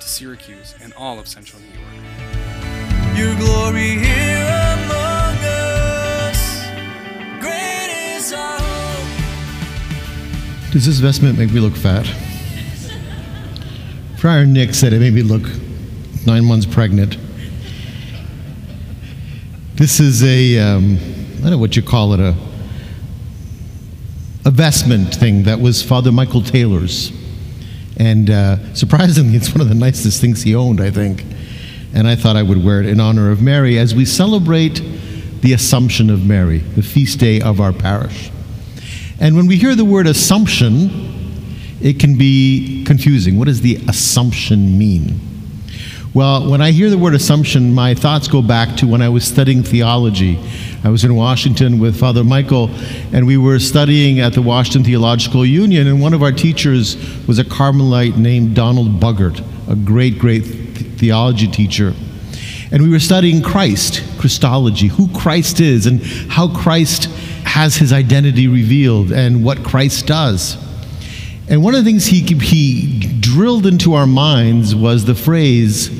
to Syracuse and all of central New York. Your glory here among us. Great is our hope. Does this vestment make me look fat? Friar Nick said it made me look nine months pregnant. This is a, um, I don't know what you call it, a, a vestment thing that was Father Michael Taylor's. And uh, surprisingly, it's one of the nicest things he owned, I think. And I thought I would wear it in honor of Mary as we celebrate the Assumption of Mary, the feast day of our parish. And when we hear the word assumption, it can be confusing. What does the assumption mean? Well, when I hear the word assumption, my thoughts go back to when I was studying theology. I was in Washington with Father Michael, and we were studying at the Washington Theological Union, and one of our teachers was a Carmelite named Donald Buggert, a great, great theology teacher. And we were studying Christ, Christology, who Christ is, and how Christ has his identity revealed, and what Christ does. And one of the things he, he drilled into our minds was the phrase,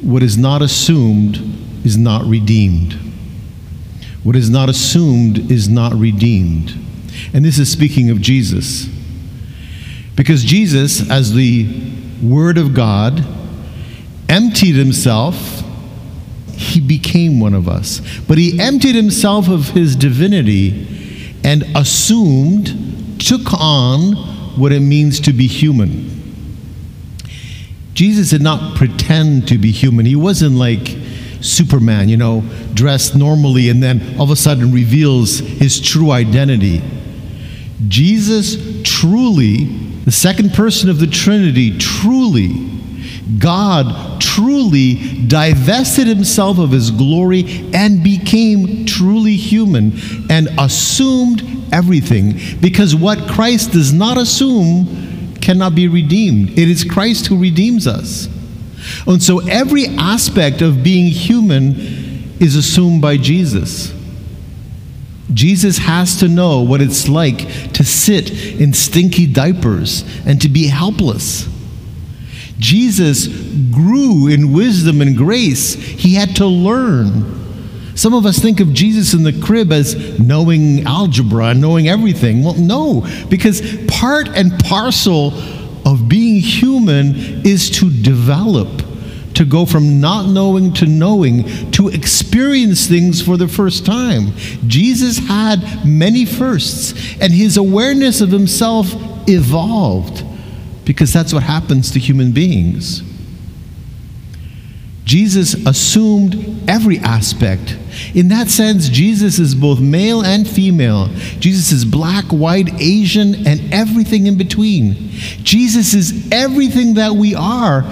what is not assumed is not redeemed. What is not assumed is not redeemed. And this is speaking of Jesus. Because Jesus, as the Word of God, emptied himself, he became one of us. But he emptied himself of his divinity and assumed, took on what it means to be human. Jesus did not pretend to be human. He wasn't like Superman, you know, dressed normally and then all of a sudden reveals his true identity. Jesus truly, the second person of the Trinity, truly, God truly divested himself of his glory and became truly human and assumed everything because what Christ does not assume cannot be redeemed. It is Christ who redeems us. And so every aspect of being human is assumed by Jesus. Jesus has to know what it's like to sit in stinky diapers and to be helpless. Jesus grew in wisdom and grace. He had to learn. Some of us think of Jesus in the crib as knowing algebra knowing everything. Well, no, because part and parcel of being human is to develop, to go from not knowing to knowing, to experience things for the first time. Jesus had many firsts, and his awareness of himself evolved because that's what happens to human beings. Jesus assumed every aspect. In that sense, Jesus is both male and female. Jesus is black, white, Asian, and everything in between. Jesus is everything that we are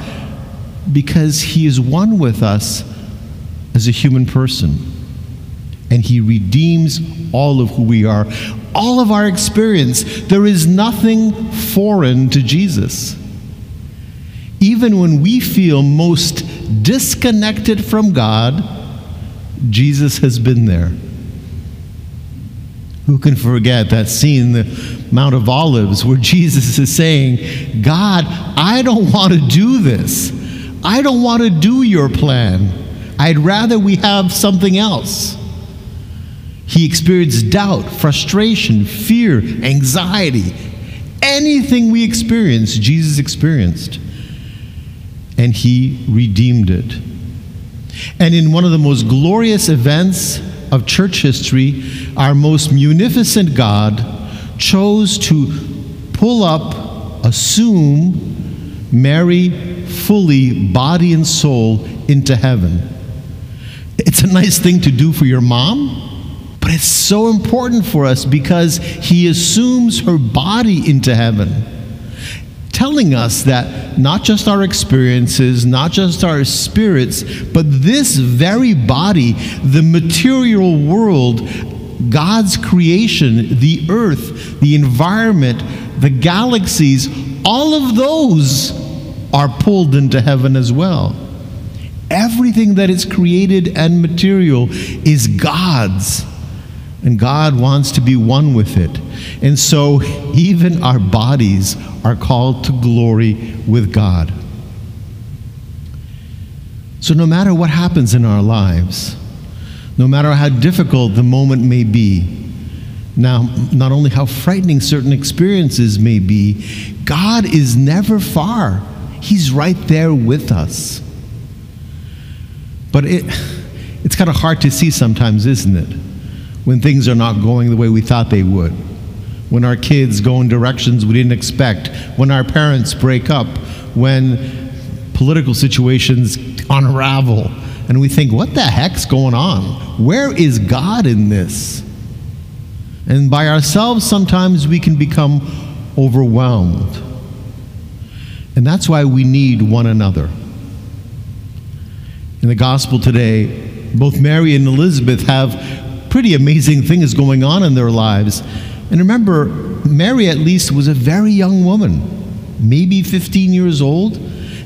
because he is one with us as a human person. And he redeems all of who we are, all of our experience. There is nothing foreign to Jesus. Even when we feel most disconnected from God, Jesus has been there. Who can forget that scene, the Mount of Olives, where Jesus is saying, God, I don't want to do this. I don't want to do your plan. I'd rather we have something else. He experienced doubt, frustration, fear, anxiety. Anything we experience, Jesus experienced and he redeemed it. And in one of the most glorious events of church history, our most munificent God chose to pull up, assume Mary fully, body and soul, into heaven. It's a nice thing to do for your mom, but it's so important for us because he assumes her body into heaven telling us that not just our experiences, not just our spirits, but this very body, the material world, God's creation, the earth, the environment, the galaxies, all of those are pulled into heaven as well. Everything that is created and material is God's. And God wants to be one with it. And so even our bodies are called to glory with God. So no matter what happens in our lives, no matter how difficult the moment may be, now, not only how frightening certain experiences may be, God is never far. He's right there with us. But it, it's kind of hard to see sometimes, isn't it? When things are not going the way we thought they would. When our kids go in directions we didn't expect. When our parents break up. When political situations unravel. And we think, what the heck's going on? Where is God in this? And by ourselves, sometimes we can become overwhelmed. And that's why we need one another. In the gospel today, both Mary and Elizabeth have pretty amazing things going on in their lives. And remember, Mary at least was a very young woman, maybe 15 years old,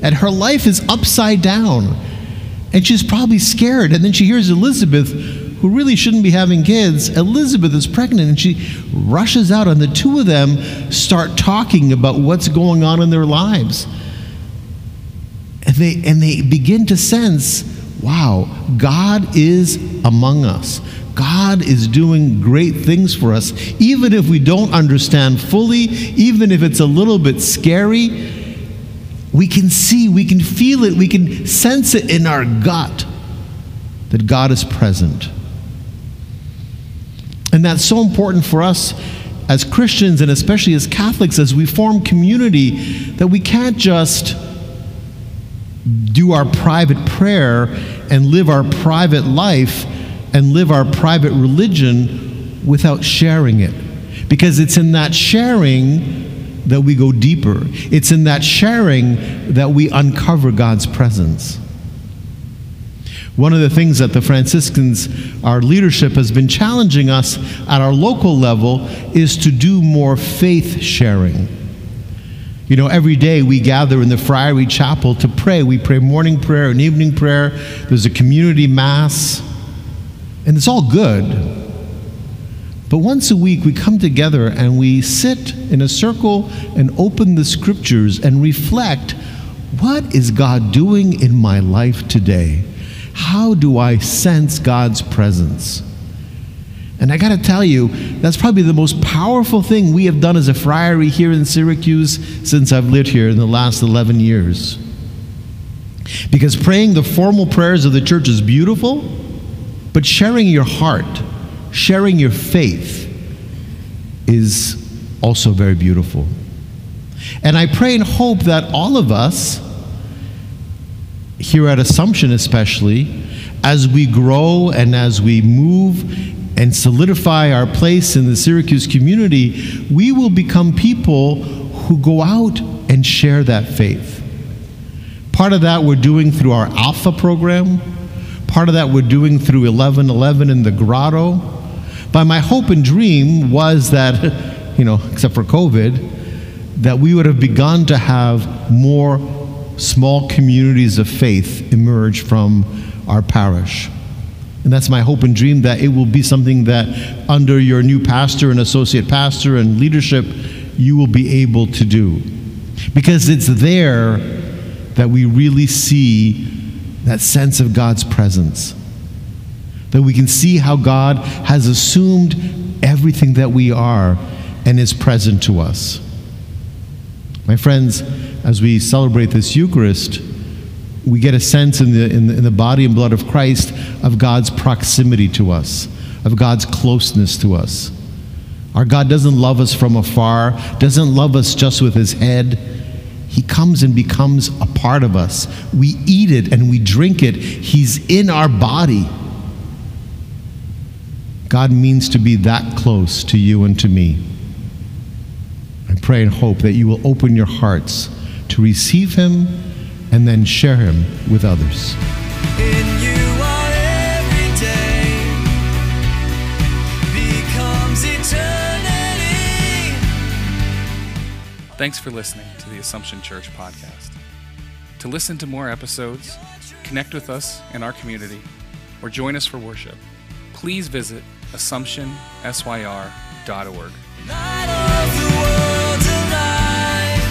and her life is upside down. And she's probably scared. And then she hears Elizabeth, who really shouldn't be having kids. Elizabeth is pregnant and she rushes out, and the two of them start talking about what's going on in their lives. And they, and they begin to sense wow, God is among us. God is doing great things for us. Even if we don't understand fully, even if it's a little bit scary, we can see, we can feel it, we can sense it in our gut that God is present. And that's so important for us as Christians and especially as Catholics as we form community that we can't just do our private prayer and live our private life and live our private religion without sharing it. Because it's in that sharing that we go deeper, it's in that sharing that we uncover God's presence. One of the things that the Franciscans, our leadership, has been challenging us at our local level is to do more faith sharing. You know, every day we gather in the Friary Chapel to pray. We pray morning prayer and evening prayer. There's a community mass, and it's all good. But once a week we come together and we sit in a circle and open the scriptures and reflect what is God doing in my life today? How do I sense God's presence? And I got to tell you, that's probably the most powerful thing we have done as a friary here in Syracuse since I've lived here in the last 11 years. Because praying the formal prayers of the church is beautiful, but sharing your heart, sharing your faith is also very beautiful. And I pray and hope that all of us, here at Assumption especially, as we grow and as we move and solidify our place in the Syracuse community, we will become people who go out and share that faith. Part of that we're doing through our Alpha program, part of that we're doing through 1111 in the grotto. But my hope and dream was that, you know, except for COVID, that we would have begun to have more small communities of faith emerge from our parish. And that's my hope and dream that it will be something that, under your new pastor and associate pastor and leadership, you will be able to do. Because it's there that we really see that sense of God's presence. That we can see how God has assumed everything that we are and is present to us. My friends, as we celebrate this Eucharist, we get a sense in the, in the, in the body and blood of Christ of God's proximity to us, of God's closeness to us. Our God doesn't love us from afar, doesn't love us just with his head. He comes and becomes a part of us. We eat it and we drink it. He's in our body. God means to be that close to you and to me. I pray and hope that you will open your hearts to receive Him and then share Him with others. In you our every day becomes eternity. Thanks for listening to the Assumption Church podcast. To listen to more episodes, connect with us and our community, or join us for worship, please visit AssumptionSYR.org. Light of the world alive.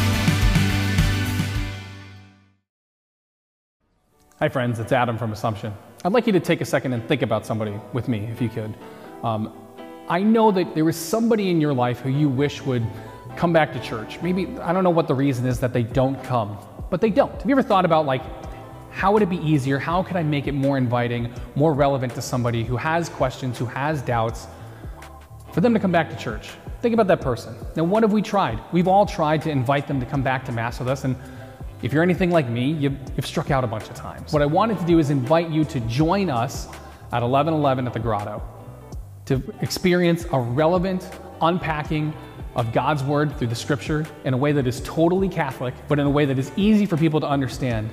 Hi, friends. It's Adam from Assumption. I'd like you to take a second and think about somebody with me, if you could. Um, I know that there is somebody in your life who you wish would come back to church. Maybe, I don't know what the reason is that they don't come, but they don't. Have you ever thought about, like, how would it be easier? How could I make it more inviting, more relevant to somebody who has questions, who has doubts, for them to come back to church? Think about that person. Now, what have we tried? We've all tried to invite them to come back to Mass with us, and if you're anything like me, you, you've struck out a bunch of times. What I wanted to do is invite you to join us at 1111 at the Grotto to experience a relevant unpacking of God's Word through the Scripture in a way that is totally Catholic, but in a way that is easy for people to understand,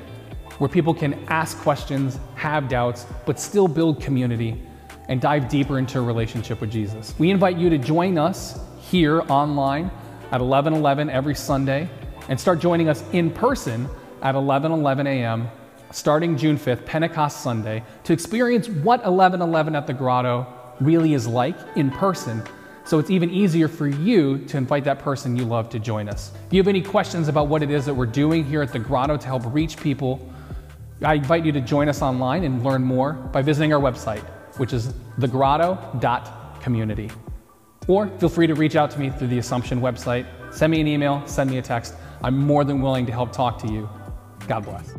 where people can ask questions, have doubts, but still build community and dive deeper into a relationship with Jesus. We invite you to join us here online at 1111 every Sunday and start joining us in person at 11:11 a.m. starting June 5th, Pentecost Sunday, to experience what 1111 at the Grotto really is like in person. So it's even easier for you to invite that person you love to join us. If you have any questions about what it is that we're doing here at the Grotto to help reach people, I invite you to join us online and learn more by visiting our website, which is thegrotto.community. Or feel free to reach out to me through the Assumption website. Send me an email, send me a text. I'm more than willing to help talk to you. God bless.